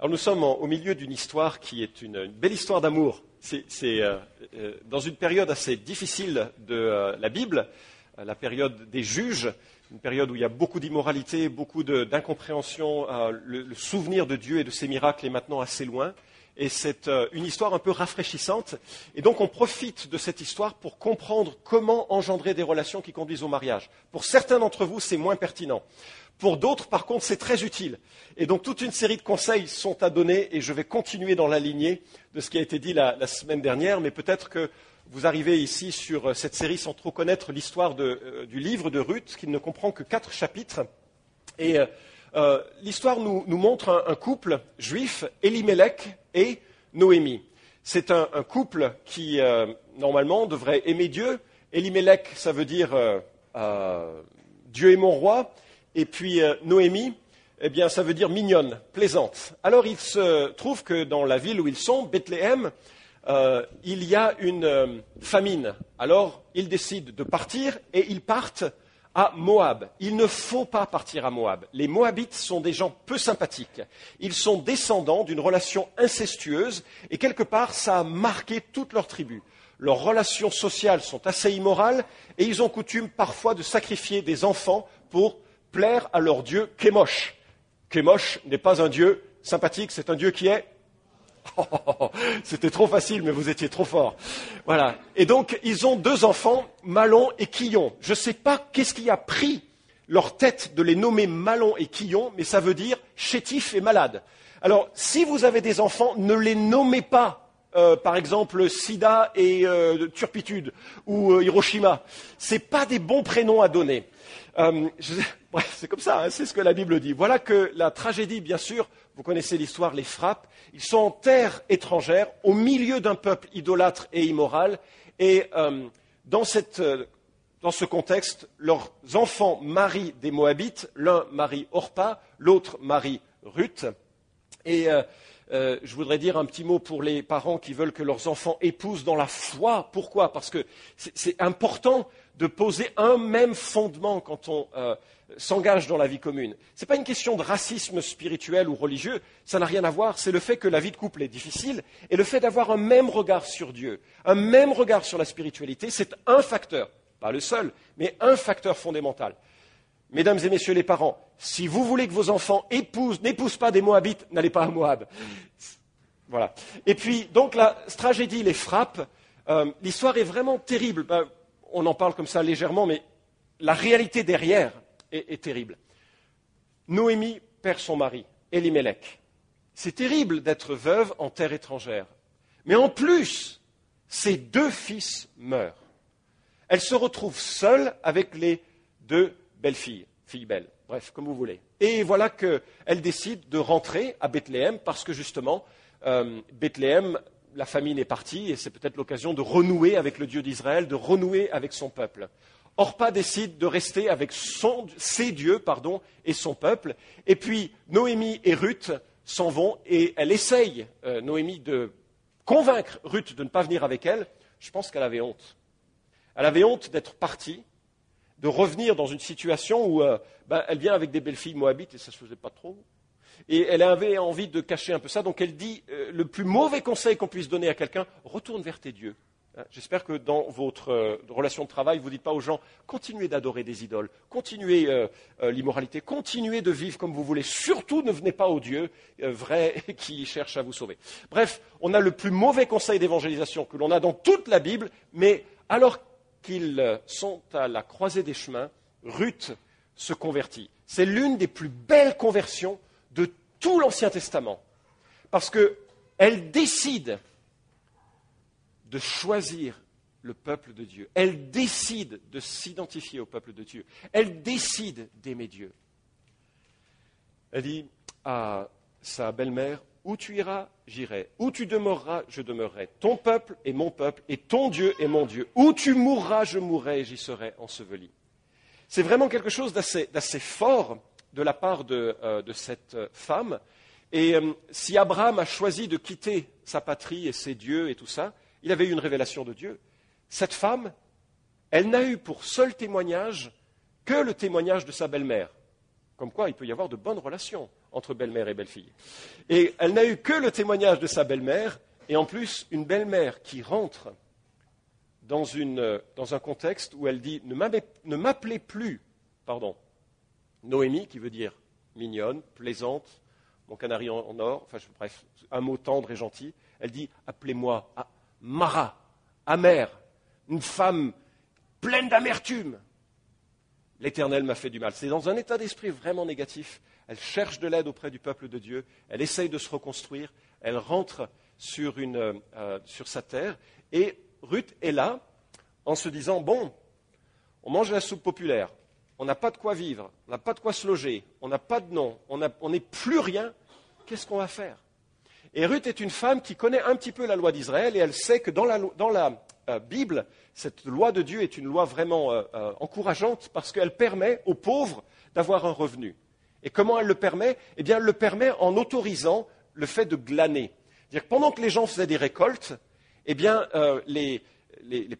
Alors nous sommes au milieu d'une histoire qui est une, belle histoire d'amour. C'est euh, euh, dans une période assez difficile de euh, la Bible, la période des juges, une période où il y a beaucoup d'immoralité, beaucoup d'incompréhension. Le, le, souvenir de Dieu et de ses miracles est maintenant assez loin. Et c'est une histoire un peu rafraîchissante. Et donc on profite de cette histoire pour comprendre comment engendrer des relations qui conduisent au mariage. Pour certains d'entre vous, c'est moins pertinent. Pour d'autres, par contre, c'est très utile. Et donc, toute une série de conseils sont à donner et je vais continuer dans la lignée de ce qui a été dit la, semaine dernière, mais peut-être que vous arrivez ici sur euh, cette série sans trop connaître l'histoire euh, du livre de Ruth, qui ne comprend que quatre chapitres. Et euh, l'histoire nous, montre un, couple juif, Elimelech et Noémie. C'est un, couple qui, normalement, devrait aimer Dieu. Elimelech, ça veut dire Dieu est mon roi. Et puis euh, Noémie, eh bien, ça veut dire mignonne, plaisante. Alors il se trouve que dans la ville où ils sont, Bethléem, euh, il y a une euh, famine. Alors ils décident de partir et ils partent à Moab. Il ne faut pas partir à Moab. Les Moabites sont des gens peu sympathiques. Ils sont descendants d'une relation incestueuse et quelque part ça a marqué toute leur tribu. Leurs relations sociales sont assez immorales et ils ont coutume parfois de sacrifier des enfants pour plaire à leur Dieu Kémosh. Kémosh n'est pas un Dieu sympathique, c'est un Dieu qui est. C'était trop facile, mais vous étiez trop fort. Voilà. Et donc, ils ont deux enfants, Malon et Quillon. Je ne sais pas qu'est-ce qui a pris leur tête de les nommer Malon et Quillon, mais ça veut dire chétif et malade. Alors, si vous avez des enfants, ne les nommez pas euh, par exemple Sida et euh, Turpitude ou euh, Hiroshima. Ce pas des bons prénoms à donner. Euh, c'est comme ça, hein, c'est ce que la Bible dit. Voilà que la tragédie, bien sûr, vous connaissez l'histoire, les frappe. Ils sont en terre étrangère, au milieu d'un peuple idolâtre et immoral, et euh, dans, euh, dans, ce contexte, leurs enfants marient des Moabites, l'un marie Orpa, l'autre marie Ruth, et je voudrais dire un petit mot pour les parents qui veulent que leurs enfants épousent dans la foi. Pourquoi? Parce que c'est important de poser un même fondement quand on euh, s'engage dans la vie commune. Ce n'est pas une question de racisme spirituel ou religieux, ça n'a rien à voir, c'est le fait que la vie de couple est difficile et le fait d'avoir un même regard sur Dieu, un même regard sur la spiritualité, c'est un facteur, pas le seul, mais un facteur fondamental. Mesdames et messieurs les parents, si vous voulez que vos enfants épousent, n'épousent pas des Moabites, n'allez pas à Moab. Voilà. Et puis, donc, la tragédie les frappe. Euh, l'histoire est vraiment terrible. Ben, on en parle comme ça légèrement, mais la réalité derrière est, terrible. Noémie perd son mari, Elimelech. C'est terrible d'être veuve en terre étrangère. Mais en plus, ses deux fils meurent. Elle se retrouve seule avec les deux belles-filles, filles belles, bref, comme vous voulez. Et voilà qu'elle décide de rentrer à Bethléem parce que justement, euh, Bethléem la famine est partie et c'est peut-être l'occasion de renouer avec le Dieu d'Israël, de renouer avec son peuple. Orpa décide de rester avec ses dieux et son peuple. Et puis Noémie et Ruth s'en vont et elle essaye, euh, Noémie, de convaincre Ruth de ne pas venir avec elle. Je pense qu'elle avait honte. Elle avait honte d'être partie, de revenir dans une situation où euh, ben, elle vient avec des belles filles moabites et ça ne se faisait pas trop et elle avait envie de cacher un peu ça. Donc elle dit euh, le plus mauvais conseil qu'on puisse donner à quelqu'un, retourne vers tes dieux. Hein, j'espère que dans votre euh, relation de travail, vous ne dites pas aux gens continuez d'adorer des idoles, continuez euh, l'immoralité, continuez de vivre comme vous voulez. Surtout ne venez pas au Dieu vrai qui cherche à vous sauver. Bref, on a le plus mauvais conseil d'évangélisation que l'on a dans toute la Bible, mais alors qu'ils sont à la croisée des chemins, Ruth se convertit. C'est l'une des plus belles conversions de tout l'Ancien Testament, parce qu'elle décide de choisir le peuple de Dieu. Elle décide de s'identifier au peuple de Dieu. Elle décide d'aimer Dieu. Elle dit à sa belle-mère, où tu iras, j'irai. Où tu demeureras, je demeurerai. Ton peuple est mon peuple, et ton Dieu est mon Dieu. Où tu mourras, je mourrai, et j'y serai enseveli. C'est vraiment quelque chose d'assez fort de la part de, euh, cette femme. Et euh, si Abraham a choisi de quitter sa patrie et ses dieux et tout ça, il avait eu une révélation de Dieu. Cette femme, elle n'a eu pour seul témoignage que le témoignage de sa belle-mère. Comme quoi, il peut y avoir de bonnes relations entre belle-mère et belle-fille. Et elle n'a eu que le témoignage de sa belle-mère, et en plus une belle-mère qui rentre dans, un contexte où elle dit ne m'appelez plus, pardon, Noémie, qui veut dire mignonne, plaisante, mon canari en, or, enfin bref, un mot tendre et gentil. Elle dit appelez-moi Mara, amère, une femme pleine d'amertume. L'Éternel m'a fait du mal. C'est dans un état d'esprit vraiment négatif. Elle cherche de l'aide auprès du peuple de Dieu. Elle essaye de se reconstruire. Elle rentre sur, euh, sur sa terre. Et Ruth est là en se disant, bon, on mange la soupe populaire, on n'a pas de quoi vivre, on n'a pas de quoi se loger, on n'a pas de nom, on n'est plus rien, qu'est-ce qu'on va faire? Et Ruth est une femme qui connaît un petit peu la loi d'Israël et elle sait que dans la, euh, Bible, cette loi de Dieu est une loi vraiment euh, euh, encourageante parce qu'elle permet aux pauvres d'avoir un revenu. Et comment elle le permet? Eh bien, elle le permet en autorisant le fait de glaner. C'est-à-dire que pendant que les gens faisaient des récoltes, eh bien, les,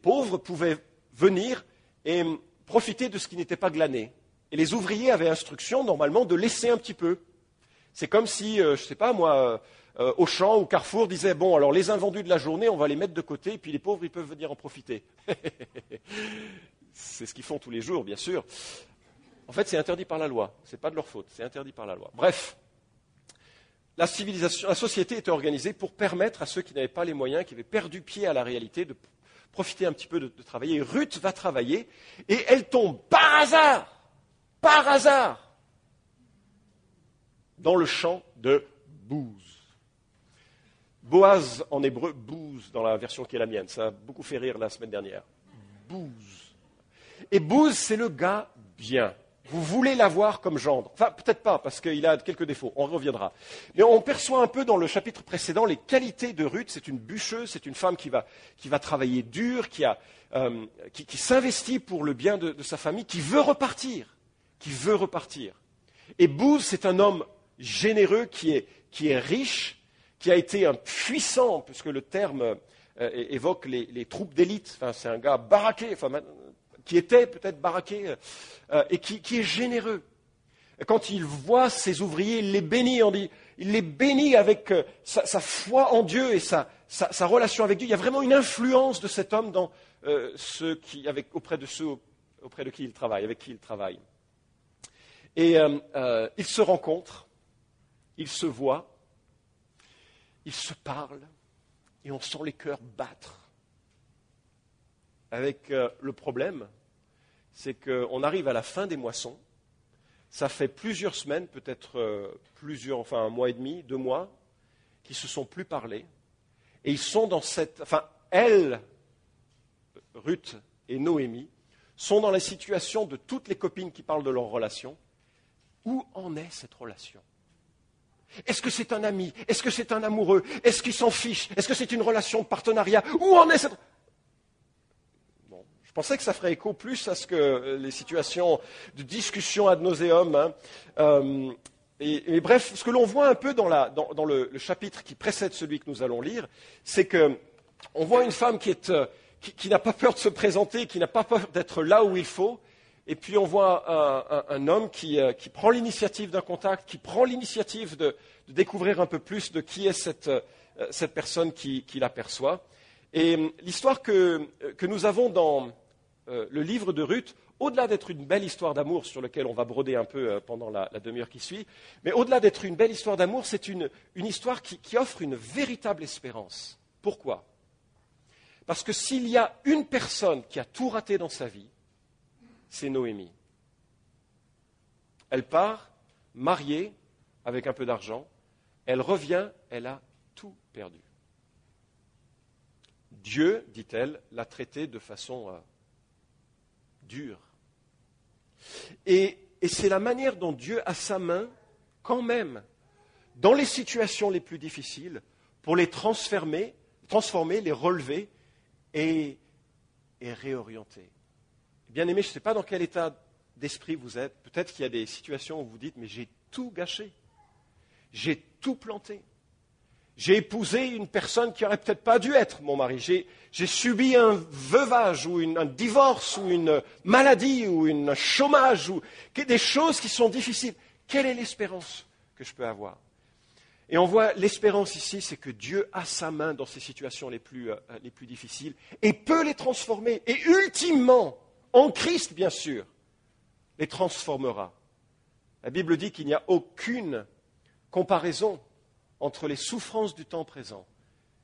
pauvres pouvaient venir et profiter de ce qui n'était pas glané. Et les ouvriers avaient instruction, normalement, de laisser un petit peu. C'est comme si, je ne sais pas moi, euh, Auchan ou Carrefour disait bon, alors les invendus de la journée, on va les mettre de côté, et puis les pauvres, ils peuvent venir en profiter. c'est ce qu'ils font tous les jours, bien sûr. En fait, c'est interdit par la loi. Ce n'est pas de leur faute, c'est interdit par la loi. Bref, la société était organisée pour permettre à ceux qui n'avaient pas les moyens, qui avaient perdu pied à la réalité, de profiter un petit peu de, travailler. Ruth va travailler et elle tombe par hasard, par hasard, dans le champ de Bouz. Boaz en hébreu, Bouz dans la version qui est la mienne. Ça a beaucoup fait rire la semaine dernière. Bouz. Et Bouz, c'est le gars bien. Vous voulez l'avoir comme gendre. Enfin, peut-être pas, parce qu'il a quelques défauts. On reviendra. Mais on perçoit un peu dans le chapitre précédent les qualités de Ruth. C'est une bûcheuse, c'est une femme qui va, travailler dur, euh, qui, s'investit pour le bien de, sa famille, qui veut repartir. Qui veut repartir. Et Booz, c'est un homme généreux qui est, riche, qui a été un puissant, puisque le terme euh, évoque les, troupes d'élite. Enfin, c'est un gars baraqué. Enfin, qui était peut-être baraqué euh, et qui, est généreux. Quand il voit ses ouvriers, il les bénit, on dit, il les bénit avec euh, sa, foi en Dieu et sa, relation avec Dieu. Il y a vraiment une influence de cet homme auprès de ceux auprès de qui il travaille, avec qui il travaille. Et ils se rencontrent, ils se voient, ils se parlent, et on sent les cœurs battre avec euh, le problème, c'est qu'on arrive à la fin des moissons. Ça fait plusieurs semaines, peut-être euh, plusieurs, enfin un mois et demi, deux mois, qui se sont plus parlé. Et ils sont dans cette. Enfin, elle, Ruth et Noémie, sont dans la situation de toutes les copines qui parlent de leur relation. Où en est cette relation? Est-ce que c'est un ami? Est-ce que c'est un amoureux? Est-ce qu'ils s'en fichent? Est-ce que c'est une relation de partenariat? Où en est cette je pensais que ça ferait écho plus à ce que euh, les situations de discussion ad nauseum. Hein, euh, et, bref, ce que l'on voit un peu dans, le, chapitre qui précède celui que nous allons lire, c'est qu'on voit une femme euh, qui, n'a pas peur de se présenter, qui n'a pas peur d'être là où il faut, et puis on voit un, homme qui, prend l'initiative d'un contact, qui prend l'initiative de, découvrir un peu plus de qui est cette, personne qui, l'aperçoit. Et l'histoire que, nous avons dans, euh, le livre de Ruth, au-delà d'être une belle histoire d'amour sur laquelle on va broder un peu euh, pendant la, demi-heure qui suit, mais au-delà d'être une belle histoire d'amour, c'est une, histoire qui, offre une véritable espérance. Pourquoi? Parce que s'il y a une personne qui a tout raté dans sa vie, c'est Noémie. Elle part, mariée, avec un peu d'argent, elle revient, elle a tout perdu. Dieu, dit-elle, l'a traitée de façon euh, dur. Et, c'est la manière dont Dieu a sa main, quand même, dans les situations les plus difficiles, pour les transformer, les relever et réorienter. Bien aimé, je ne sais pas dans quel état d'esprit vous êtes. Peut-être qu'il y a des situations où vous dites, mais j'ai tout gâché. J'ai tout planté. J'ai épousé une personne qui n'aurait peut-être pas dû être mon mari. J'ai subi un veuvage ou un divorce ou une maladie ou un chômage ou des choses qui sont difficiles. Quelle est l'espérance que je peux avoir? Et on voit l'espérance ici, c'est que Dieu a sa main dans ces situations les plus, euh, les plus difficiles et peut les transformer. Et ultimement, en Christ bien sûr, les transformera. La Bible dit qu'il n'y a aucune comparaison entre les souffrances du temps présent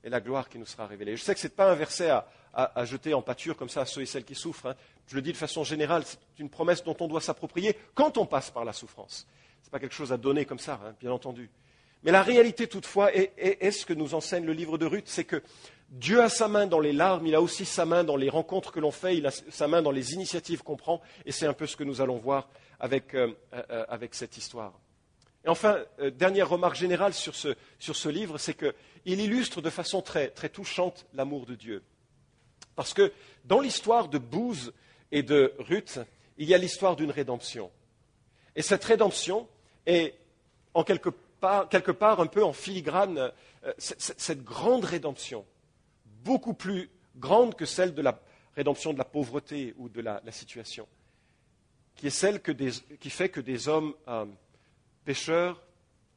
et la gloire qui nous sera révélée. Je sais que ce n'est pas un verset à, jeter en pâture comme ça à ceux et celles qui souffrent. Hein. Je le dis de façon générale, c'est une promesse dont on doit s'approprier quand on passe par la souffrance. Ce n'est pas quelque chose à donner comme ça, hein, bien entendu. Mais la réalité toutefois est, ce que nous enseigne le livre de Ruth, c'est que Dieu a sa main dans les larmes, il a aussi sa main dans les rencontres que l'on fait, il a sa main dans les initiatives qu'on prend, et c'est un peu ce que nous allons voir avec, euh, euh, avec cette histoire. Et enfin, euh, dernière remarque générale sur ce, livre, c'est qu'il illustre de façon très, touchante l'amour de Dieu. Parce que dans l'histoire de Bouze et de Ruth, il y a l'histoire d'une rédemption. Et cette rédemption est en quelque part, quelque part un peu en filigrane euh, cette grande rédemption, beaucoup plus grande que celle de la rédemption de la pauvreté ou de la, situation, qui est celle qui fait que des hommes euh, pécheurs,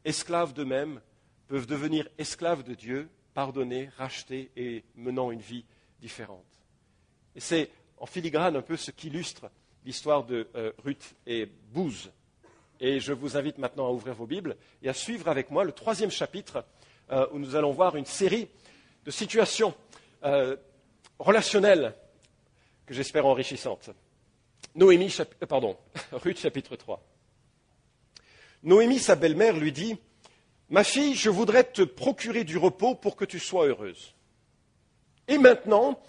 esclaves d'eux-mêmes, peuvent devenir esclaves de Dieu, pardonnés, rachetés et menant une vie différente. Et c'est en filigrane un peu ce qu'illustre l'histoire de euh, Ruth et Bouze. Et je vous invite maintenant à ouvrir vos Bibles et à suivre avec moi le troisième chapitre euh, où nous allons voir une série de situations euh, relationnelles que j'espère enrichissantes. Noémie, pardon, Ruth chapitre 3. Noémie, sa belle-mère, lui dit Ma fille, je voudrais te procurer du repos pour que tu sois heureuse. Et maintenant,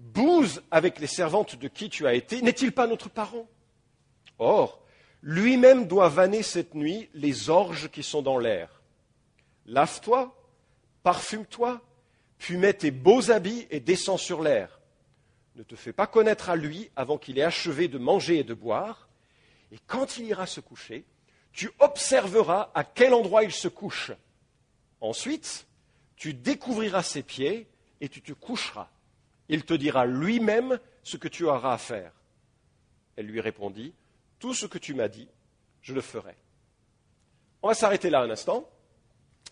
Bouze avec les servantes de qui tu as été, n'est-il pas notre parent? Or, lui-même doit vanner cette nuit les orges qui sont dans l'air. Lave-toi, parfume-toi, puis mets tes beaux habits et descends sur l'air. Ne te fais pas connaître à lui avant qu'il ait achevé de manger et de boire, et quand il ira se coucher, tu observeras à quel endroit il se couche. Ensuite, tu découvriras ses pieds et tu te coucheras. Il te dira lui-même ce que tu auras à faire. Elle lui répondit, Tout ce que tu m'as dit, je le ferai. On va s'arrêter là un instant,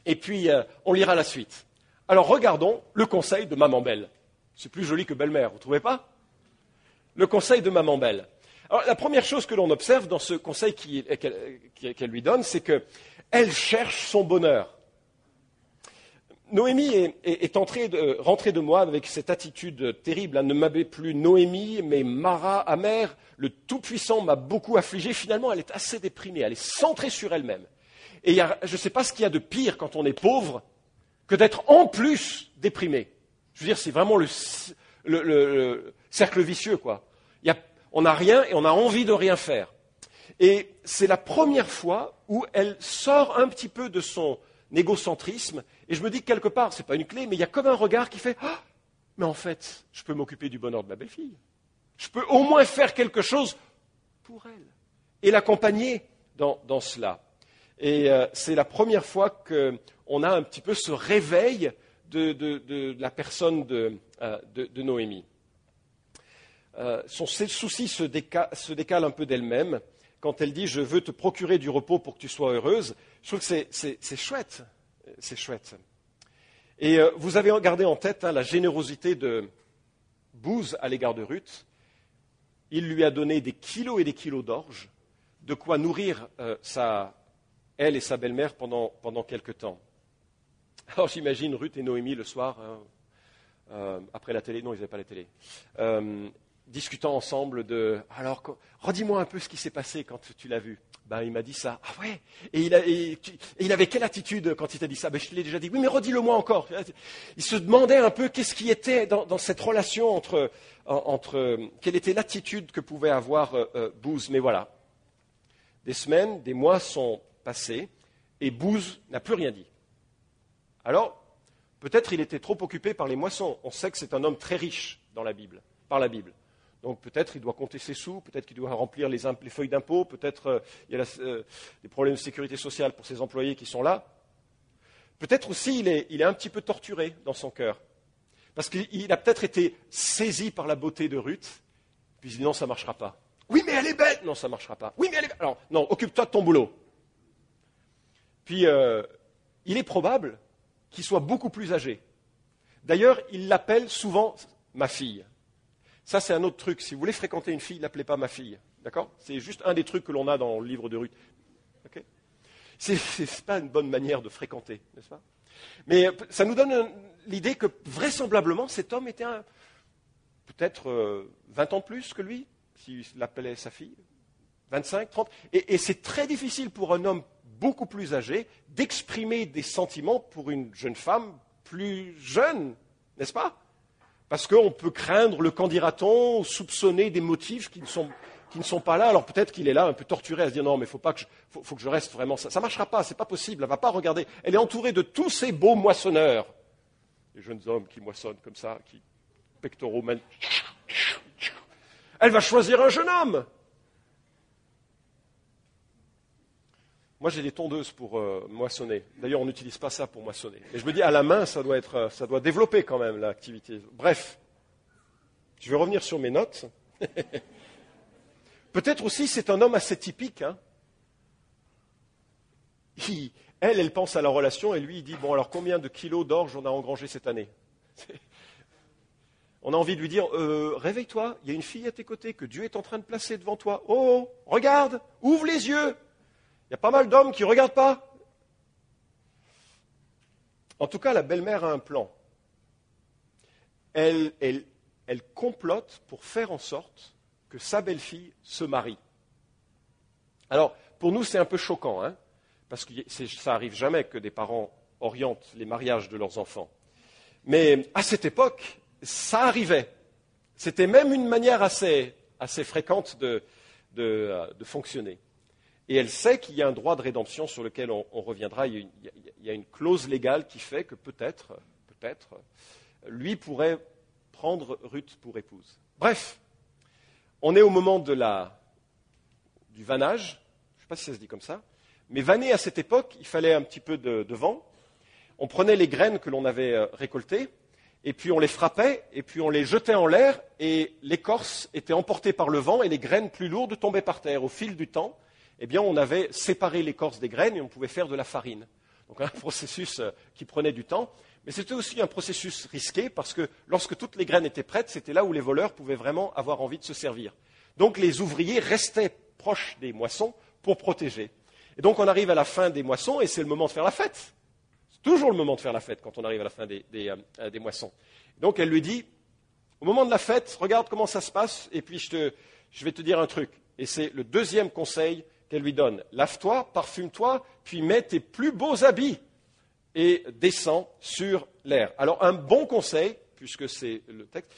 et puis euh, on lira la suite. Alors regardons le conseil de Maman Belle. C'est plus joli que belle-mère, vous ne trouvez pas? Le conseil de Maman Belle. Alors, la première chose que l'on observe dans ce conseil qu'elle lui donne, c'est qu'elle cherche son bonheur. Noémie est, entrée rentrée de moi avec cette attitude terrible. Elle ne m'avait plus Noémie, mais Mara, amère. Le Tout-Puissant m'a beaucoup affligé. Finalement, elle est assez déprimée. Elle est centrée sur elle-même. Et je ne sais pas ce qu'il y a de pire quand on est pauvre que d'être en plus déprimé. Je veux dire, c'est vraiment le, le, cercle vicieux, quoi. Il a on n'a rien et on a envie de rien faire. Et c'est la première fois où elle sort un petit peu de son égocentrisme. Et je me dis que quelque part, ce n'est pas une clé, mais il y a comme un regard qui fait ah, Mais en fait, je peux m'occuper du bonheur de ma belle-fille. Je peux au moins faire quelque chose pour elle et l'accompagner dans, cela. Et euh, c'est la première fois qu'on a un petit peu ce réveil de, la personne de euh, Noémie. Euh, son souci se, décale, un peu d'elle-même quand elle dit Je veux te procurer du repos pour que tu sois heureuse. Je trouve que c'est chouette. C'est chouette. Et euh, vous avez gardé en tête hein, la générosité de Bouze à l'égard de Ruth. Il lui a donné des kilos et des kilos d'orge, de quoi nourrir elle et sa belle-mère pendant, pendant quelque temps. Alors j'imagine Ruth et Noémie le soir, hein, après la télé, non, ils n'avaient pas la télé, discutant ensemble de alors redis-moi un peu ce qui s'est passé quand tu l'as vu. Ben, il m'a dit ça. Ah ouais? Et il, avait quelle attitude quand il t'a dit ça? Ben, Je l'ai déjà dit. Oui, mais redis-le-moi encore. Il se demandait un peu qu'est-ce qui était dans, cette relation entre, entre, quelle était l'attitude que pouvait avoir euh, euh, Bouze. Mais voilà. Des semaines, des mois sont passés et Bouze n'a plus rien dit. Alors, peut-être il était trop occupé par les moissons. On sait que c'est un homme très riche dans la Bible, par la Bible. Donc peut-être il doit compter ses sous, peut-être qu'il doit remplir les, feuilles d'impôt, peut-être euh, il y a euh, des problèmes de sécurité sociale pour ses employés qui sont là. Peut-être aussi il est, un petit peu torturé dans son cœur, parce qu'il a peut-être été saisi par la beauté de Ruth, puis il dit non, ça ne marchera pas. Oui, mais elle est belle Non, ça ne marchera pas. Oui, mais elle est belle Alors, non, occupe-toi de ton boulot. Puis, euh, il est probable qu'il soit beaucoup plus âgé. D'ailleurs, il l'appelle souvent ma fille. Ça, c'est un autre truc. Si vous voulez fréquenter une fille, ne l'appelez pas ma fille. D'accord? C'est juste un des trucs que l'on a dans le livre de Ruth. Okay Ce n'est pas une bonne manière de fréquenter, n'est-ce pas? Mais ça nous donne l'idée que vraisemblablement, cet homme était peut-être 20 euh, ans de plus que lui, s'il l'appelait sa fille. 25, 30. Et, et c'est très difficile pour un homme beaucoup plus âgé d'exprimer des sentiments pour une jeune femme plus jeune, n'est-ce pas? Parce qu'on peut craindre le qu'en soupçonner des motifs qui ne sont, pas là. Alors peut-être qu'il est là un peu torturé à se dire non, mais il faut, pas que je, faut, que je reste vraiment. Ça ne marchera pas, ce n'est pas possible. Elle va pas regarder. Elle est entourée de tous ces beaux moissonneurs. Les jeunes hommes qui moissonnent comme ça, qui pectoraux. Elle va choisir un jeune homme. Moi, j'ai des tondeuses pour euh, moissonner. D'ailleurs, on n'utilise pas ça pour moissonner. Mais je me dis, à la main, ça doit, être, euh, ça doit développer quand même l'activité. Bref, je vais revenir sur mes notes. Peut-être aussi, c'est un homme assez typique. Hein. elle, elle pense à la relation et lui, il dit, bon, alors combien de kilos d'orge on a engrangé cette année? On a envie de lui dire, euh, réveille-toi, il y a une fille à tes côtés que Dieu est en train de placer devant toi. Oh, regarde, ouvre les yeux, il y a pas mal d'hommes qui ne regardent pas. En tout cas, la belle-mère a un plan. Elle, complote pour faire en sorte que sa belle-fille se marie. Alors, pour nous, c'est un peu choquant, hein, parce que ça n'arrive jamais que des parents orientent les mariages de leurs enfants. Mais à cette époque, ça arrivait. C'était même une manière assez, fréquente de fonctionner. Et elle sait qu'il y a un droit de rédemption sur lequel on, reviendra. Il y, a une, clause légale qui fait que peut-être, peut-être, lui pourrait prendre Ruth pour épouse. Bref, on est au moment du vanage. Je ne sais pas si ça se dit comme ça. Mais vanner à cette époque, il fallait un petit peu de, de vent. On prenait les graines que l'on avait euh, récoltées, et puis on les frappait, et puis on les jetait en l'air, et l'écorce était emportée par le vent, et les graines plus lourdes tombaient par terre. Au fil du temps, eh bien, on avait séparé l'écorce des graines et on pouvait faire de la farine. Donc un processus euh, qui prenait du temps, mais c'était aussi un processus risqué parce que lorsque toutes les graines étaient prêtes, c'était là où les voleurs pouvaient vraiment avoir envie de se servir. Donc les ouvriers restaient proches des moissons pour protéger. Et donc on arrive à la fin des moissons et c'est le moment de faire la fête. C'est toujours le moment de faire la fête quand on arrive à la fin des, euh, moissons. Donc elle lui dit, au moment de la fête, regarde comment ça se passe et puis je vais te dire un truc. Et c'est le deuxième conseil qu'elle lui donne. Lave-toi, parfume-toi, puis mets tes plus beaux habits et descends sur l'air. Alors un bon conseil, puisque c'est le texte,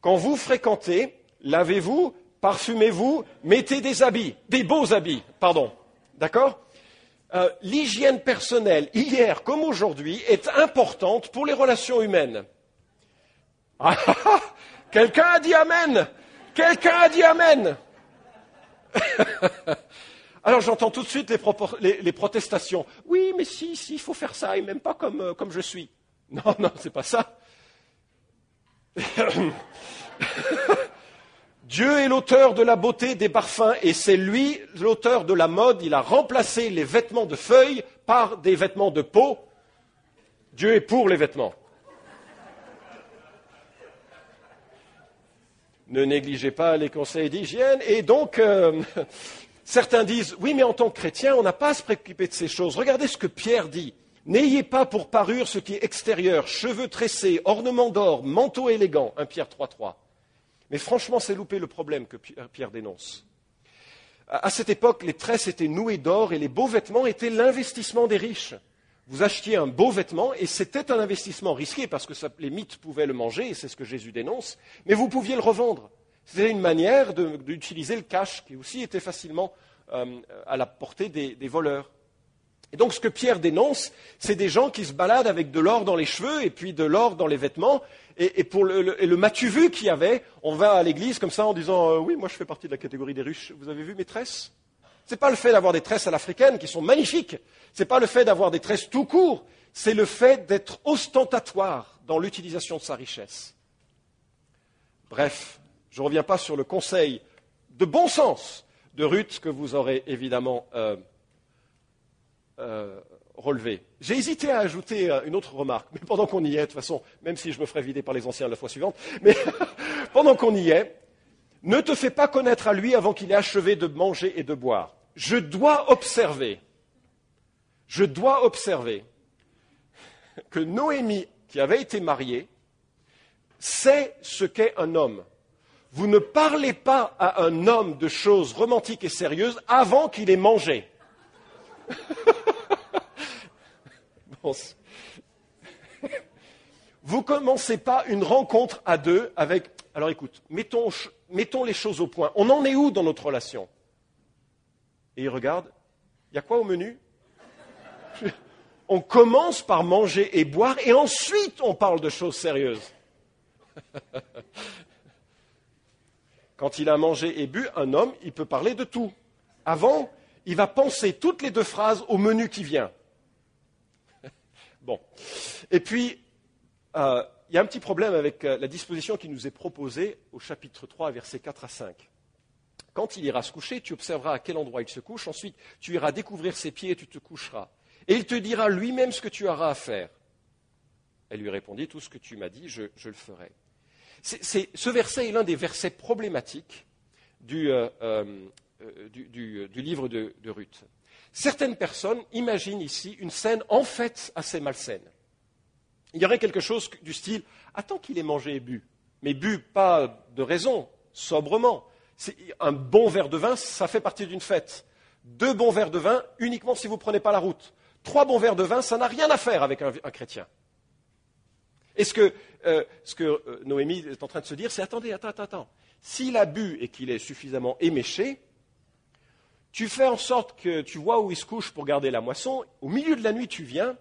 quand vous fréquentez, lavez-vous, parfumez-vous, mettez des habits, des beaux habits, pardon. D'accord? Euh, L'hygiène personnelle, hier comme aujourd'hui, est importante pour les relations humaines. Ah, ah, ah, quelqu'un a dit Amen Quelqu'un a dit Amen Alors j'entends tout de suite les, protestations. Oui, mais si, si, il faut faire ça, et même pas comme, euh, comme je suis. Non, non, c'est pas ça. Dieu est l'auteur de la beauté des parfums et c'est lui l'auteur de la mode. Il a remplacé les vêtements de feuilles par des vêtements de peau. Dieu est pour les vêtements. Ne négligez pas les conseils d'hygiène et donc euh, Certains disent, oui, mais en tant que chrétien, on n'a pas à se préoccuper de ces choses. Regardez ce que Pierre dit. N'ayez pas pour parure ce qui est extérieur, cheveux tressés, ornements d'or, manteau élégant. 1 Pierre 3.3. Mais franchement, c'est louper le problème que Pierre dénonce. À cette époque, les tresses étaient nouées d'or et les beaux vêtements étaient l'investissement des riches. Vous achetiez un beau vêtement et c'était un investissement risqué parce que les mythes pouvaient le manger et c'est ce que Jésus dénonce, mais vous pouviez le revendre. C'était une manière d'utiliser le cash qui aussi était facilement euh, à la portée des, voleurs. Donc ce que Pierre dénonce, c'est des gens qui se baladent avec de l'or dans les cheveux et puis de l'or dans les vêtements. Et, pour le, le, qu'il y avait, on va à l'église comme ça en disant euh, Oui, moi je fais partie de la catégorie des riches. Vous avez vu mes tresses? Ce n'est pas le fait d'avoir des tresses à l'africaine qui sont magnifiques. Ce n'est pas le fait d'avoir des tresses tout court. C'est le fait d'être ostentatoire dans l'utilisation de sa richesse. Bref, je ne reviens pas sur le conseil de bon sens de Ruth que vous aurez évidemment euh, euh, relever. J'ai hésité à ajouter euh, une autre remarque, mais pendant qu'on y est, de toute façon, même si je me ferai vider par les anciens la fois suivante, mais pendant qu'on y est, ne te fais pas connaître à lui avant qu'il ait achevé de manger et de boire. Je dois observer, je dois observer que Noémie, qui avait été mariée, sait ce qu'est un homme. Vous ne parlez pas à un homme de choses romantiques et sérieuses avant qu'il ait mangé. Vous commencez pas une rencontre à deux avec. Alors écoute, mettons, mettons les choses au point. On en est où dans notre relation? Et il regarde. Il y a quoi au menu? On commence par manger et boire et ensuite on parle de choses sérieuses. Quand il a mangé et bu, un homme, il peut parler de tout. Avant, il va penser toutes les deux phrases au menu qui vient. Bon. Et puis, euh, il y a un petit problème avec euh, la disposition qui nous est proposée au chapitre 3, versets 4 à 5. Quand il ira se coucher, tu observeras à quel endroit il se couche. Ensuite, tu iras découvrir ses pieds et tu te coucheras. Et il te dira lui-même ce que tu auras à faire. Elle lui répondit, tout ce que tu m'as dit, je, le ferai. ce verset est l'un des versets problématiques du, euh, livre de Ruth. Certaines personnes imaginent ici une scène en fait assez malsaine. Il y aurait quelque chose du style Attends qu'il ait mangé et bu, mais bu pas de raison, sobrement. Un bon verre de vin, ça fait partie d'une fête. Deux bons verres de vin uniquement si vous ne prenez pas la route. Trois bons verres de vin, ça n'a rien à faire avec un, chrétien. Et ce que, euh, ce euh, Noémie est en train de se dire, c'est attendez, attends, attends, attends. S'il a bu et qu'il est suffisamment éméché, tu fais en sorte que tu vois où il se couche pour garder la moisson, au milieu de la nuit tu viens,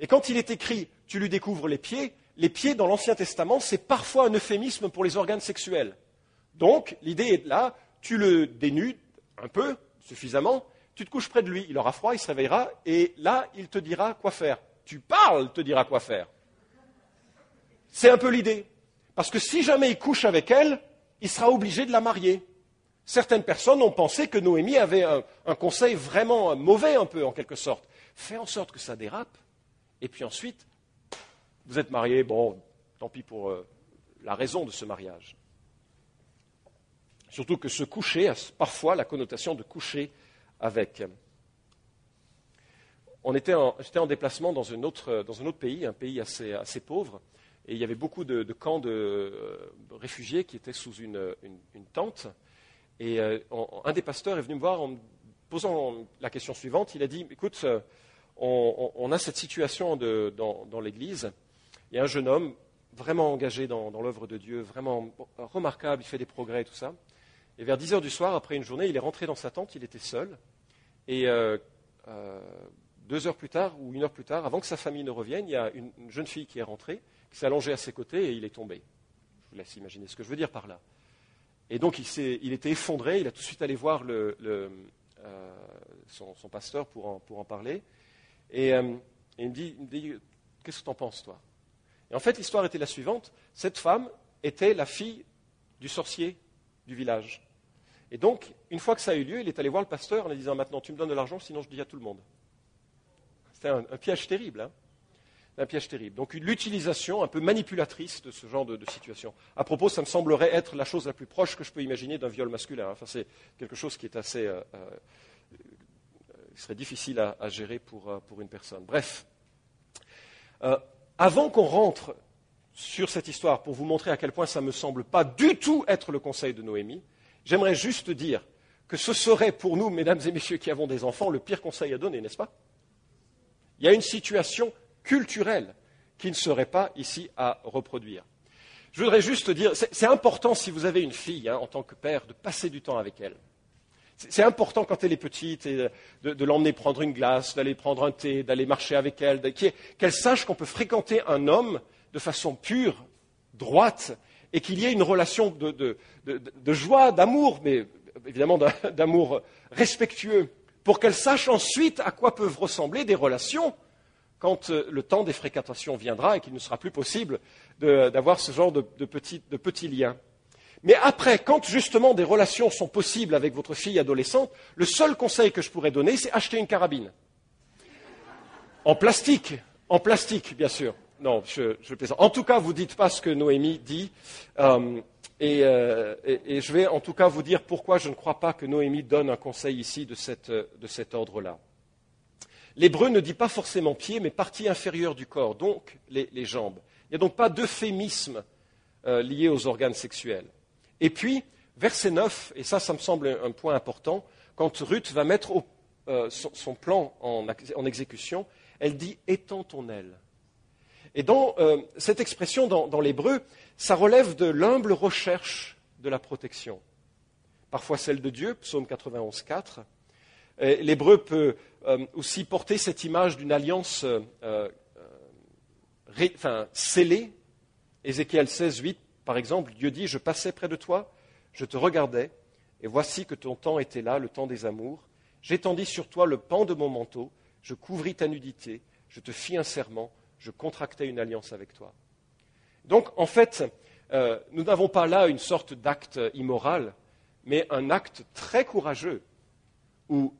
et quand il est écrit tu lui découvres les pieds, les pieds dans l'Ancien Testament, c'est parfois un euphémisme pour les organes sexuels. Donc l'idée est là, tu le dénudes un peu, suffisamment, tu te couches près de lui, il aura froid, il se réveillera, et là il te dira quoi faire. Tu parles, te dira quoi faire. C'est un peu l'idée. Parce que si jamais il couche avec elle, il sera obligé de la marier. Certaines personnes ont pensé que Noémie avait un, conseil vraiment mauvais, un peu, en quelque sorte. Fais en sorte que ça dérape, et puis ensuite, vous êtes mariés, bon, tant pis pour euh, la raison de ce mariage. Surtout que se coucher a parfois la connotation de coucher avec. On était en, j'étais en déplacement dans, un autre pays, un pays assez, pauvre, et il y avait beaucoup de, camps de euh, réfugiés qui étaient sous une tente. Et euh, un des pasteurs est venu me voir en me posant la question suivante. Il a dit, écoute, euh, on, a cette situation dans, l'Église. Il y a un jeune homme vraiment engagé dans, l'œuvre de Dieu, vraiment remarquable, il fait des progrès et tout ça. Et vers 10 heures du soir, après une journée, il est rentré dans sa tente, il était seul. Et euh, deux heures plus tard, ou une heure plus tard, avant que sa famille ne revienne, il y a une, une jeune fille qui est rentrée, qui s'est allongée à ses côtés et il est tombé. Je vous laisse imaginer ce que je veux dire par là. Et donc il, était effondré, il a tout de suite allé voir euh, son, pasteur pour en, parler. Et, euh, il me dit, qu'est-ce que tu en penses, toi? Et en fait, l'histoire était la suivante. Cette femme était la fille du sorcier du village. Et donc, une fois que ça a eu lieu, il est allé voir le pasteur en lui disant, maintenant, tu me donnes de l'argent, sinon je dis à tout le monde. C'était un, piège terrible. Hein un piège terrible. Donc l'utilisation un peu manipulatrice de ce genre de, situation. À propos, ça me semblerait être la chose la plus proche que je peux imaginer d'un viol masculin. Enfin, c'est quelque chose qui est assez, euh, euh, serait difficile à, gérer pour, euh, pour, une personne. Bref, avant qu'on rentre sur cette histoire, pour vous montrer à quel point ça ne me semble pas du tout être le conseil de Noémie, j'aimerais juste dire que ce serait pour nous, mesdames et messieurs qui avons des enfants, le pire conseil à donner, n'est-ce pas? Il y a une situation culturelle qui ne serait pas ici à reproduire. Je voudrais juste dire, c'est important si vous avez une fille hein, en tant que père de passer du temps avec elle. C'est important quand elle est petite de, de l'emmener prendre une glace, d'aller prendre un thé, d'aller marcher avec elle, qu'elle sache qu'on peut fréquenter un homme de façon pure, droite, et qu'il y ait une relation de, joie, d'amour, mais évidemment d'amour respectueux, pour qu'elle sache ensuite à quoi peuvent ressembler des relations quand euh, le temps des fréquentations viendra et qu'il ne sera plus possible d'avoir ce genre de, petits, liens. Mais après, quand justement des relations sont possibles avec votre fille adolescente, le seul conseil que je pourrais donner, c'est acheter une carabine. En plastique, en plastique, bien sûr. Non, je, plaisante. En tout cas, vous ne dites pas ce que Noémie dit. Euh, euh, et, je vais en tout cas vous dire pourquoi je ne crois pas que Noémie donne un conseil ici de, cet ordre-là. L'hébreu ne dit pas forcément pied, mais partie inférieure du corps, donc les, jambes. Il n'y a donc pas d'euphémisme euh, lié aux organes sexuels. Et puis, verset 9, et ça, ça me semble un point important, quand Ruth va mettre son, plan en, exécution, elle dit étends ton aile. Et dans cette expression dans l'hébreu, ça relève de l'humble recherche de la protection. Parfois celle de Dieu, psaume 91, 4. L'hébreu peut euh, aussi porter cette image d'une alliance euh, euh, scellée. Ézéchiel 16, 8, par exemple, Dieu dit Je passais près de toi, je te regardais, et voici que ton temps était là, le temps des amours. J'étendis sur toi le pan de mon manteau, je couvris ta nudité, je te fis un serment, je contractai une alliance avec toi. Donc, en fait, euh, nous n'avons pas là une sorte d'acte immoral, mais un acte très courageux où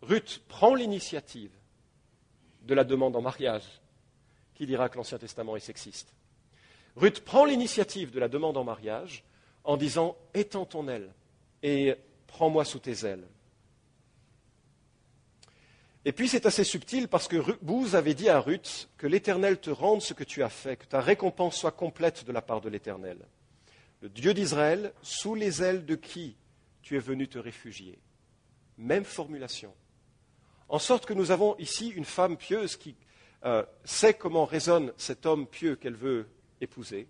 Ruth prend l'initiative de la demande en mariage. Qui dira que l'Ancien Testament est sexiste Ruth prend l'initiative de la demande en mariage en disant Étends ton aile et prends-moi sous tes ailes. Et puis c'est assez subtil parce que Bouze avait dit à Ruth que l'Éternel te rende ce que tu as fait, que ta récompense soit complète de la part de l'Éternel. Le Dieu d'Israël, sous les ailes de qui tu es venu te réfugier. Même formulation. En sorte que nous avons ici une femme pieuse qui euh, sait comment résonne cet homme pieux qu'elle veut épouser,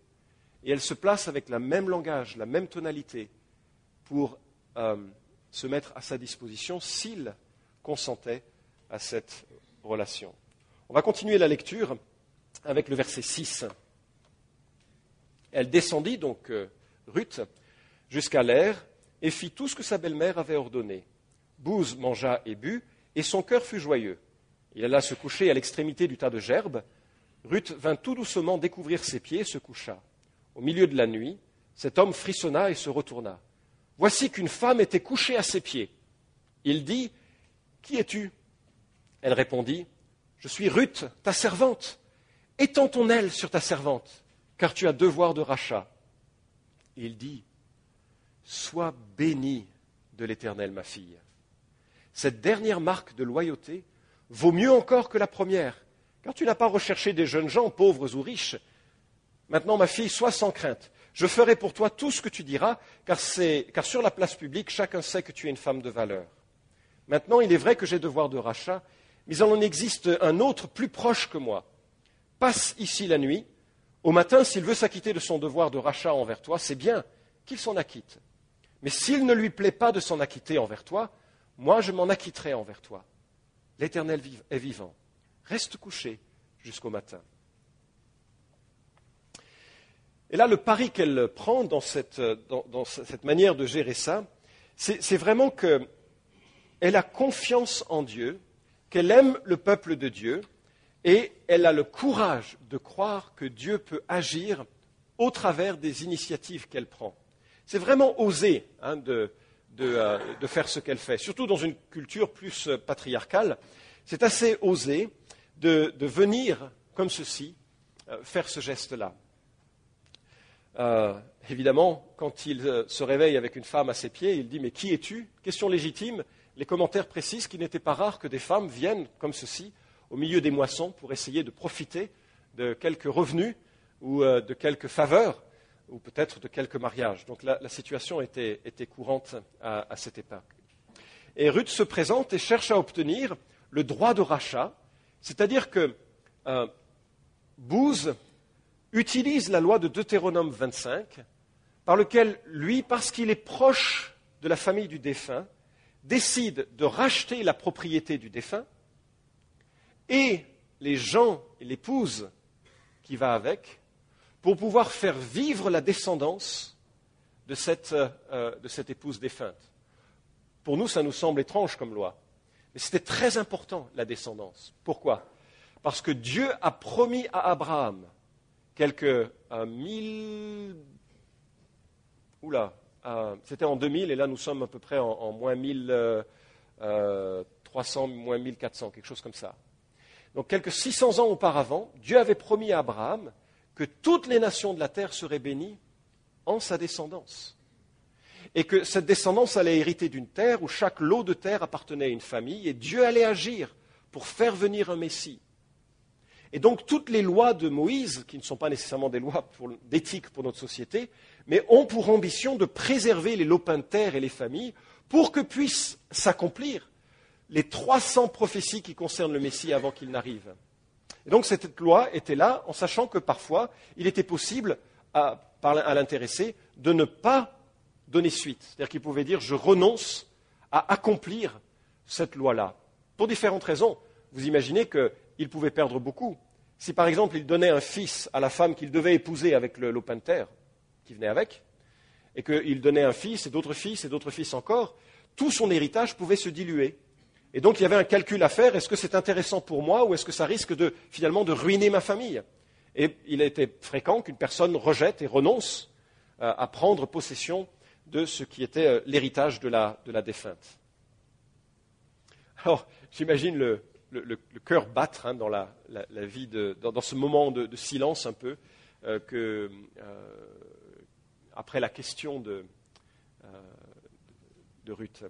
et elle se place avec le même langage, la même tonalité, pour euh, se mettre à sa disposition s'il consentait à cette relation. On va continuer la lecture avec le verset 6. Elle descendit, donc euh, Ruth, jusqu'à l'air et fit tout ce que sa belle-mère avait ordonné. Bouze mangea et but, et son cœur fut joyeux. Il alla se coucher à l'extrémité du tas de gerbes. Ruth vint tout doucement découvrir ses pieds et se coucha. Au milieu de la nuit, cet homme frissonna et se retourna. Voici qu'une femme était couchée à ses pieds. Il dit Qui es-tu? Elle répondit Je suis Ruth, ta servante. Étends ton aile sur ta servante, car tu as devoir de rachat. il dit Sois bénie de l'Éternel, ma fille. Cette dernière marque de loyauté vaut mieux encore que la première, car tu n'as pas recherché des jeunes gens, pauvres ou riches. Maintenant, ma fille, sois sans crainte. Je ferai pour toi tout ce que tu diras, car, car sur la place publique, chacun sait que tu es une femme de valeur. Maintenant, il est vrai que j'ai devoir de rachat, mais il en existe un autre plus proche que moi. Passe ici la nuit. Au matin, s'il veut s'acquitter de son devoir de rachat envers toi, c'est bien qu'il s'en acquitte. Mais s'il ne lui plaît pas de s'en acquitter envers toi, moi je m'en acquitterai envers toi. L'Éternel est vivant. Reste couché jusqu'au matin. Et là, le pari qu'elle prend dans cette, manière de gérer ça, c'est vraiment qu'elle a confiance en Dieu qu'elle aime le peuple de Dieu et elle a le courage de croire que Dieu peut agir au travers des initiatives qu'elle prend. C'est vraiment osé hein, euh, de, faire ce qu'elle fait, surtout dans une culture plus euh, patriarcale. C'est assez osé de, venir comme ceci, euh, faire ce geste-là. Évidemment, quand il se réveille avec une femme à ses pieds, il dit Mais qui es-tu? Question légitime les commentaires précisent qu'il n'était pas rare que des femmes viennent comme ceci au milieu des moissons pour essayer de profiter de quelques revenus ou euh, de quelques faveurs ou peut-être de quelques mariages. Donc la, situation était, courante à, cette époque. Et Ruth se présente et cherche à obtenir le droit de rachat, c'est-à-dire que euh, Bouze utilise la loi de Deutéronome 25, par lequel lui, parce qu'il est proche de la famille du défunt, décide de racheter la propriété du défunt et les gens et l'épouse qui va avec pour pouvoir faire vivre la descendance de cette, euh, épouse défunte. Pour nous, ça nous semble étrange comme loi. Mais c'était très important, la descendance. Pourquoi? Parce que Dieu a promis à Abraham quelques mille. Oula, euh, c'était en 2000 et là nous sommes à peu près en, moins 1300, euh, euh, moins 1400, quelque chose comme ça. Donc quelques 600 ans auparavant, Dieu avait promis à Abraham que toutes les nations de la terre seraient bénies en sa descendance. Et que cette descendance allait hériter d'une terre où chaque lot de terre appartenait à une famille, et Dieu allait agir pour faire venir un Messie. Et donc toutes les lois de Moïse, qui ne sont pas nécessairement des lois d'éthique pour notre société, mais ont pour ambition de préserver les lopins de terre et les familles pour que puissent s'accomplir les 300 prophéties qui concernent le Messie avant qu'il n'arrive. Et donc cette loi était là en sachant que parfois il était possible à, à l'intéressé de ne pas donner suite. C'est-à-dire qu'il pouvait dire je renonce à accomplir cette loi-là. Pour différentes raisons. Vous imaginez qu'il pouvait perdre beaucoup. Si par exemple il donnait un fils à la femme qu'il devait épouser avec de terre qui venait avec, et qu'il donnait un fils et d'autres fils et d'autres fils encore, tout son héritage pouvait se diluer. Et donc il y avait un calcul à faire, est-ce que c'est intéressant pour moi ou est-ce que ça risque de, finalement de ruiner ma famille? Et il a été fréquent qu'une personne rejette et renonce euh, à prendre possession de ce qui était euh, l'héritage de la, défunte. Alors, j'imagine le, cœur battre hein, dans la, vie, dans, ce moment de, silence un peu, euh, que, après la question de, de Ruth.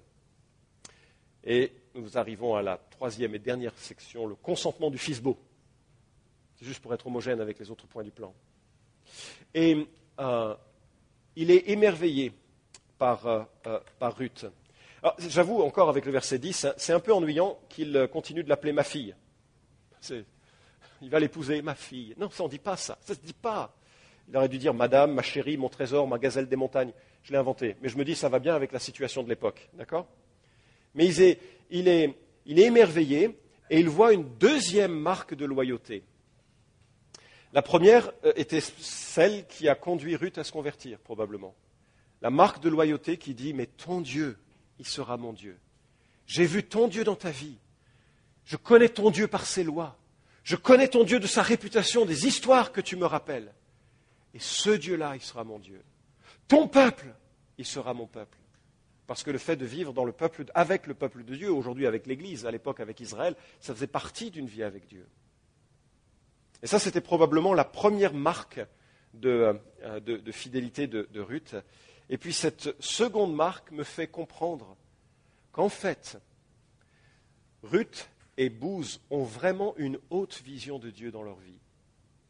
Et nous arrivons à la troisième et dernière section, le consentement du fils beau. C'est juste pour être homogène avec les autres points du plan. Et euh, il est émerveillé par, euh, euh, Ruth. J'avoue encore avec le verset 10, c'est un peu ennuyant qu'il continue de l'appeler ma fille. Il va l'épouser, ma fille. Non, ça on ne dit pas ça. Ça ne se dit pas. Il aurait dû dire Madame, ma chérie, mon trésor, ma gazelle des montagnes. Je l'ai inventé. Mais je me dis, ça va bien avec la situation de l'époque. D'accord? Mais il est, émerveillé et il voit une deuxième marque de loyauté. La première euh, était celle qui a conduit Ruth à se convertir, probablement. La marque de loyauté qui dit Mais ton Dieu, il sera mon Dieu. J'ai vu ton Dieu dans ta vie. Je connais ton Dieu par ses lois. Je connais ton Dieu de sa réputation, des histoires que tu me rappelles. Et ce Dieu-là, il sera mon Dieu. Ton peuple, il sera mon peuple. Parce que le fait de vivre dans le peuple, avec le peuple de Dieu, aujourd'hui avec l'Église, à l'époque avec Israël, ça faisait partie d'une vie avec Dieu. Et ça, c'était probablement la première marque de, euh, fidélité de, de Ruth. Et puis cette seconde marque me fait comprendre qu'en fait, Ruth et Bouze ont vraiment une haute vision de Dieu dans leur vie.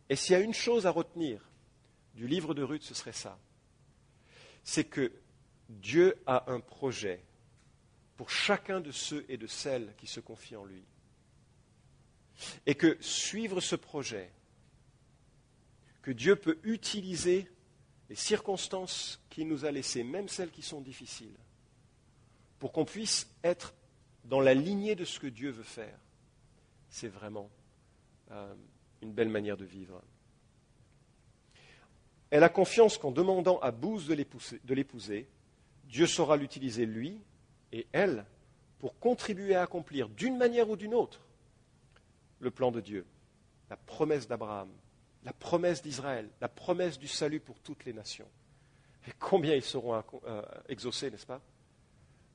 Et s'il y a une chose à retenir du livre de Ruth, ce serait ça. C'est que Dieu a un projet pour chacun de ceux et de celles qui se confient en lui. Et que suivre ce projet, que Dieu peut utiliser les circonstances qu'il nous a laissées, même celles qui sont difficiles, pour qu'on puisse être dans la lignée de ce que Dieu veut faire, c'est vraiment euh, une belle manière de vivre. Elle a confiance qu'en demandant à Bouze de l'épouser, Dieu saura l'utiliser lui et elle pour contribuer à accomplir d'une manière ou d'une autre le plan de Dieu, la promesse d'Abraham, la promesse d'Israël, la promesse du salut pour toutes les nations. Et combien ils seront euh, exaucés, n'est-ce pas?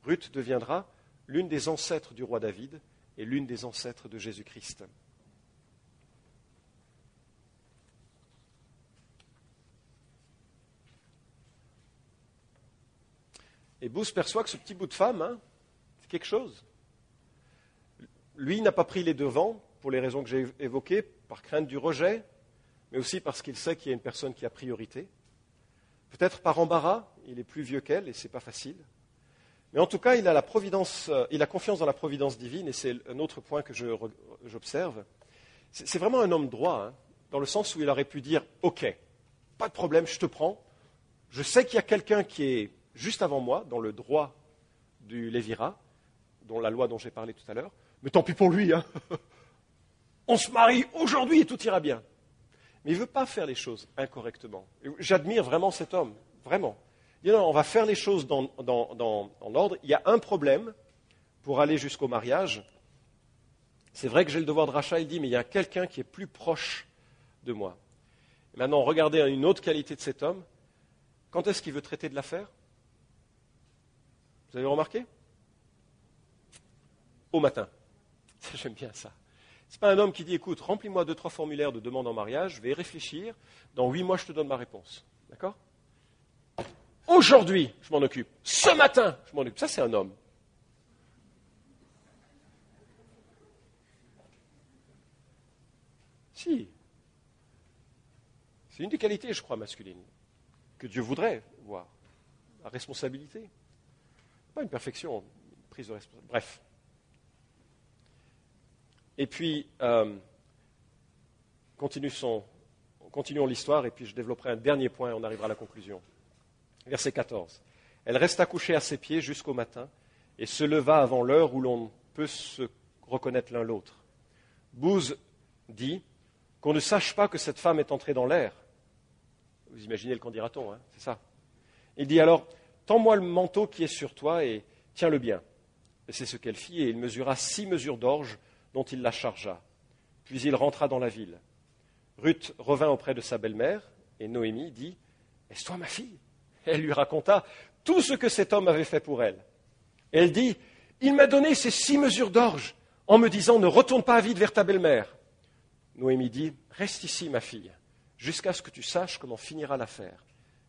Ruth deviendra l'une des ancêtres du roi David et l'une des ancêtres de Jésus-Christ. Et Booth perçoit que ce petit bout de femme, hein, c'est quelque chose. Lui n'a pas pris les devants pour les raisons que j'ai évoquées, par crainte du rejet, mais aussi parce qu'il sait qu'il y a une personne qui a priorité. Peut-être par embarras, il est plus vieux qu'elle et ce n'est pas facile. Mais en tout cas, il a, la providence, euh, il a confiance dans la providence divine et c'est un autre point que j'observe. C'est vraiment un homme droit, hein, dans le sens où il aurait pu dire Ok, pas de problème, je te prends. Je sais qu'il y a quelqu'un qui est juste avant moi, dans le droit du Lévira, dont la loi dont j'ai parlé tout à l'heure. Mais tant pis pour lui, hein. on se marie aujourd'hui et tout ira bien. Mais il ne veut pas faire les choses incorrectement. J'admire vraiment cet homme, vraiment. Il dit non, on va faire les choses dans, en ordre. Il y a un problème pour aller jusqu'au mariage. C'est vrai que j'ai le devoir de rachat, il dit, mais il y a quelqu'un qui est plus proche de moi. maintenant, regardez une autre qualité de cet homme. Quand est-ce qu'il veut traiter de l'affaire? Vous avez remarqué? Au matin. J'aime bien ça. Ce n'est pas un homme qui dit écoute, remplis-moi deux, trois formulaires de demande en mariage, je vais y réfléchir, dans huit mois je te donne ma réponse. D'accord? Aujourd'hui, je m'en occupe. Ce matin, je m'en occupe. Ça, c'est un homme. Si. C'est une des qualités, je crois, masculines, que Dieu voudrait voir. La responsabilité. Pas une perfection, une prise de responsabilité. Bref. Et puis, euh, continuons l'histoire, et puis je développerai un dernier point et on arrivera à la conclusion. Verset 14. Elle resta couchée à ses pieds jusqu'au matin et se leva avant l'heure où l'on peut se reconnaître l'un l'autre. Bouze dit qu'on ne sache pas que cette femme est entrée dans l'air. Vous imaginez le qu'en dira-t-on, hein, c'est ça. Il dit alors Tends-moi le manteau qui est sur toi et tiens-le bien. Et c'est ce qu'elle fit, et il mesura six mesures d'orge dont il la chargea. Puis il rentra dans la ville. Ruth revint auprès de sa belle-mère, et Noémie dit Est-ce toi ma fille? Elle lui raconta tout ce que cet homme avait fait pour elle. Elle dit Il m'a donné ces six mesures d'orge en me disant Ne retourne pas à vide vers ta belle-mère. Noémie dit Reste ici, ma fille, jusqu'à ce que tu saches comment finira l'affaire.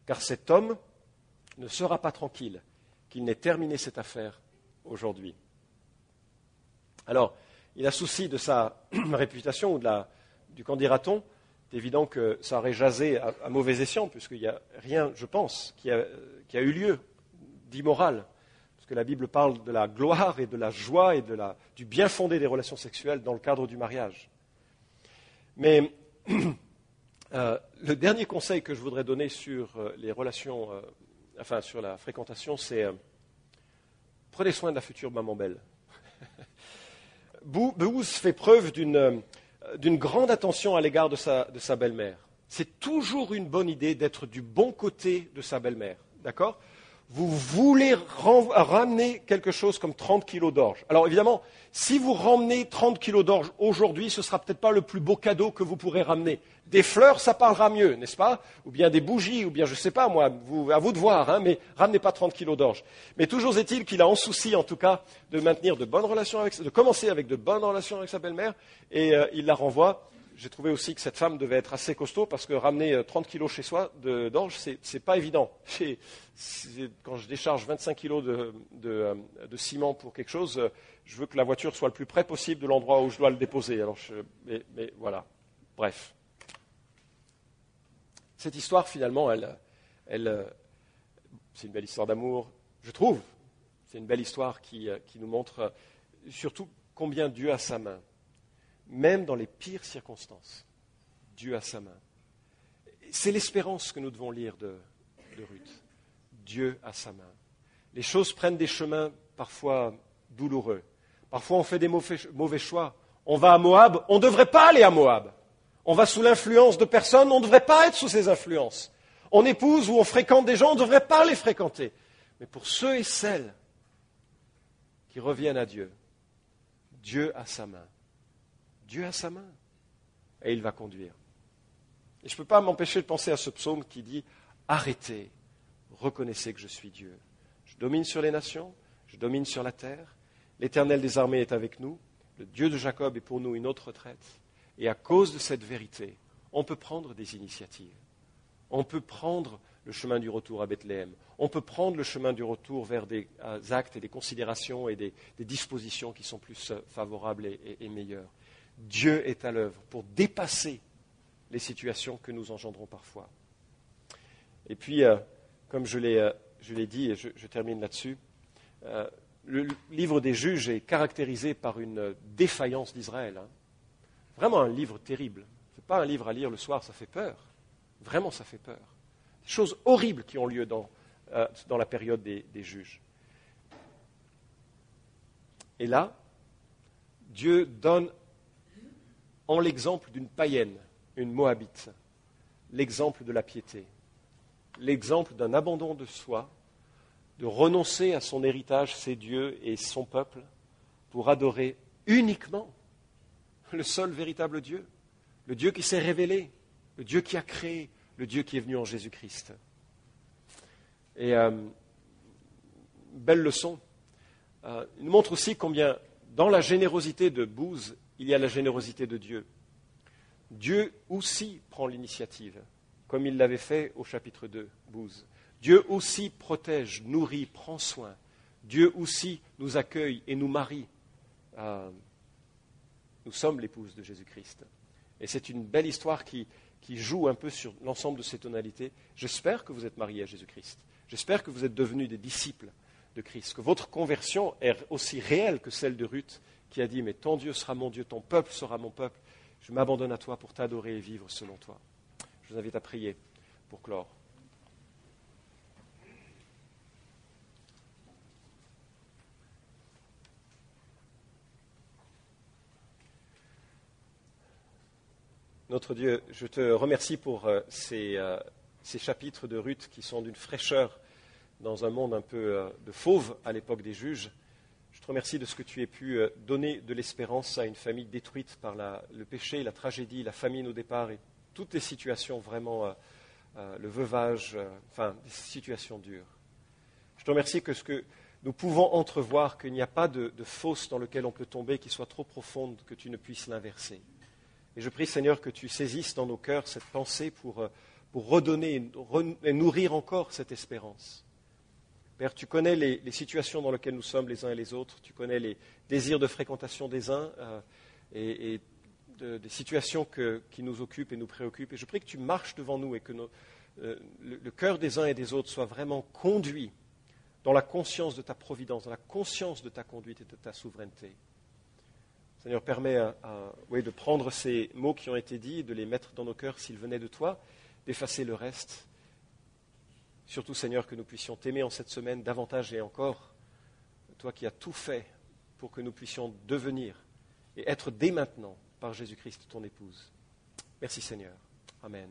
Car cet homme ne sera pas tranquille qu'il n'ait terminé cette affaire aujourd'hui. Alors, il a souci de sa réputation ou de la, du candidaton. C'est évident que ça aurait jasé à, mauvais escient, puisqu'il n'y a rien, je pense, qui a, eu lieu d'immoral. Parce que la Bible parle de la gloire et de la joie et de la, du bien fondé des relations sexuelles dans le cadre du mariage. Mais euh, le dernier conseil que je voudrais donner sur euh, les relations, euh, enfin sur la fréquentation, c'est prenez soin de la future maman belle. Booz fait preuve d'une grande attention à l'égard de sa, de sa belle-mère. C'est toujours une bonne idée d'être du bon côté de sa belle-mère. D'accord? Vous voulez ramener quelque chose comme 30 kilos d'orge. Alors évidemment, si vous ramenez 30 kilos d'orge aujourd'hui, ce ne sera peut-être pas le plus beau cadeau que vous pourrez ramener. Des fleurs, ça parlera mieux, n'est-ce pas? Ou bien des bougies, ou bien je ne sais pas moi, à vous de voir, hein, mais ramenez pas 30 kilos d'orge. Mais toujours est-il qu'il a en souci, en tout cas, de maintenir de bonnes relations avec, de commencer avec de bonnes relations avec sa belle-mère, et euh, il la renvoie j'ai trouvé aussi que cette femme devait être assez costaud parce que ramener 30 euh, kilos chez soi d'orge, ce n'est pas évident. quand je décharge 25 kilos de, euh, de, ciment pour quelque chose, euh, je veux que la voiture soit le plus près possible de l'endroit où je dois le déposer. Alors mais, voilà. Bref. Cette histoire, finalement, elle, elle, c'est une belle histoire d'amour, je trouve. C'est une belle histoire qui nous montre surtout combien Dieu a sa main même dans les pires circonstances. Dieu a sa main. C'est l'espérance que nous devons lire de, Ruth. Dieu a sa main. Les choses prennent des chemins parfois douloureux. Parfois on fait des mauvais, choix. On va à Moab, on ne devrait pas aller à Moab. On va sous l'influence de personnes, on ne devrait pas être sous ces influences. On épouse ou on fréquente des gens, on ne devrait pas les fréquenter. Mais pour ceux et celles qui reviennent à Dieu, Dieu a sa main. Dieu a sa main et il va conduire. Et je ne peux pas m'empêcher de penser à ce psaume qui dit Arrêtez, reconnaissez que je suis Dieu. Je domine sur les nations, je domine sur la terre. L'Éternel des armées est avec nous. Le Dieu de Jacob est pour nous une autre retraite. Et à cause de cette vérité, on peut prendre des initiatives. On peut prendre le chemin du retour à Bethléem. On peut prendre le chemin du retour vers des euh, actes et des considérations et des, dispositions qui sont plus euh, favorables et meilleures. Dieu est à l'œuvre pour dépasser les situations que nous engendrons parfois. Et puis, euh, comme je l'ai, euh, dit, et je, termine là-dessus, euh, le livre des juges est caractérisé par une défaillance d'Israël. Hein. Vraiment un livre terrible. Ce n'est pas un livre à lire le soir, ça fait peur. Vraiment, ça fait peur. Des choses horribles qui ont lieu dans la période des juges. Et là, Dieu donne en l'exemple d'une païenne, une moabite, l'exemple de la piété, l'exemple d'un abandon de soi, de renoncer à son héritage, ses dieux et son peuple, pour adorer uniquement le seul véritable Dieu, le Dieu qui s'est révélé, le Dieu qui a créé, le Dieu qui est venu en Jésus-Christ. Et euh, belle leçon. Euh, il nous montre aussi combien, dans la générosité de Bouze il y a la générosité de Dieu. Dieu aussi prend l'initiative, comme il l'avait fait au chapitre 2, 12. Dieu aussi protège, nourrit, prend soin. Dieu aussi nous accueille et nous marie. Euh, nous sommes l'épouse de Jésus-Christ. Et c'est une belle histoire qui, qui joue un peu sur l'ensemble de ces tonalités. J'espère que vous êtes mariés à Jésus-Christ. J'espère que vous êtes devenus des disciples de Christ, que votre conversion est aussi réelle que celle de Ruth qui a dit, mais ton Dieu sera mon Dieu, ton peuple sera mon peuple. Je m'abandonne à toi pour t'adorer et vivre selon toi. Je vous invite à prier pour clore. Notre Dieu, je te remercie pour euh, ces, euh, ces chapitres de Ruth qui sont d'une fraîcheur dans un monde un peu euh, de fauve à l'époque des juges. Je te remercie de ce que tu aies pu donner de l'espérance à une famille détruite par le péché, la tragédie, la famine au départ et toutes les situations vraiment, le veuvage, enfin, des situations dures. Je te remercie que ce que nous pouvons entrevoir, qu'il n'y a pas de, fosse dans lequel on peut tomber qui soit trop profonde que tu ne puisses l'inverser. Et je prie, Seigneur, que tu saisisses dans nos cœurs cette pensée pour, euh, pour redonner et nourrir encore cette espérance. Père, tu connais les, situations dans lesquelles nous sommes les uns et les autres, tu connais les désirs de fréquentation des uns euh, et, des situations qui nous occupent et nous préoccupent. Et je prie que tu marches devant nous et que euh, le, cœur des uns et des autres soit vraiment conduit dans la conscience de ta providence, dans la conscience de ta conduite et de ta souveraineté. Seigneur, permet de prendre ces mots qui ont été dits, de les mettre dans nos cœurs s'ils venaient de toi, d'effacer le reste. Surtout, Seigneur, que nous puissions t'aimer en cette semaine davantage et encore, toi qui as tout fait pour que nous puissions devenir et être dès maintenant par Jésus-Christ ton épouse. Merci Seigneur. Amen.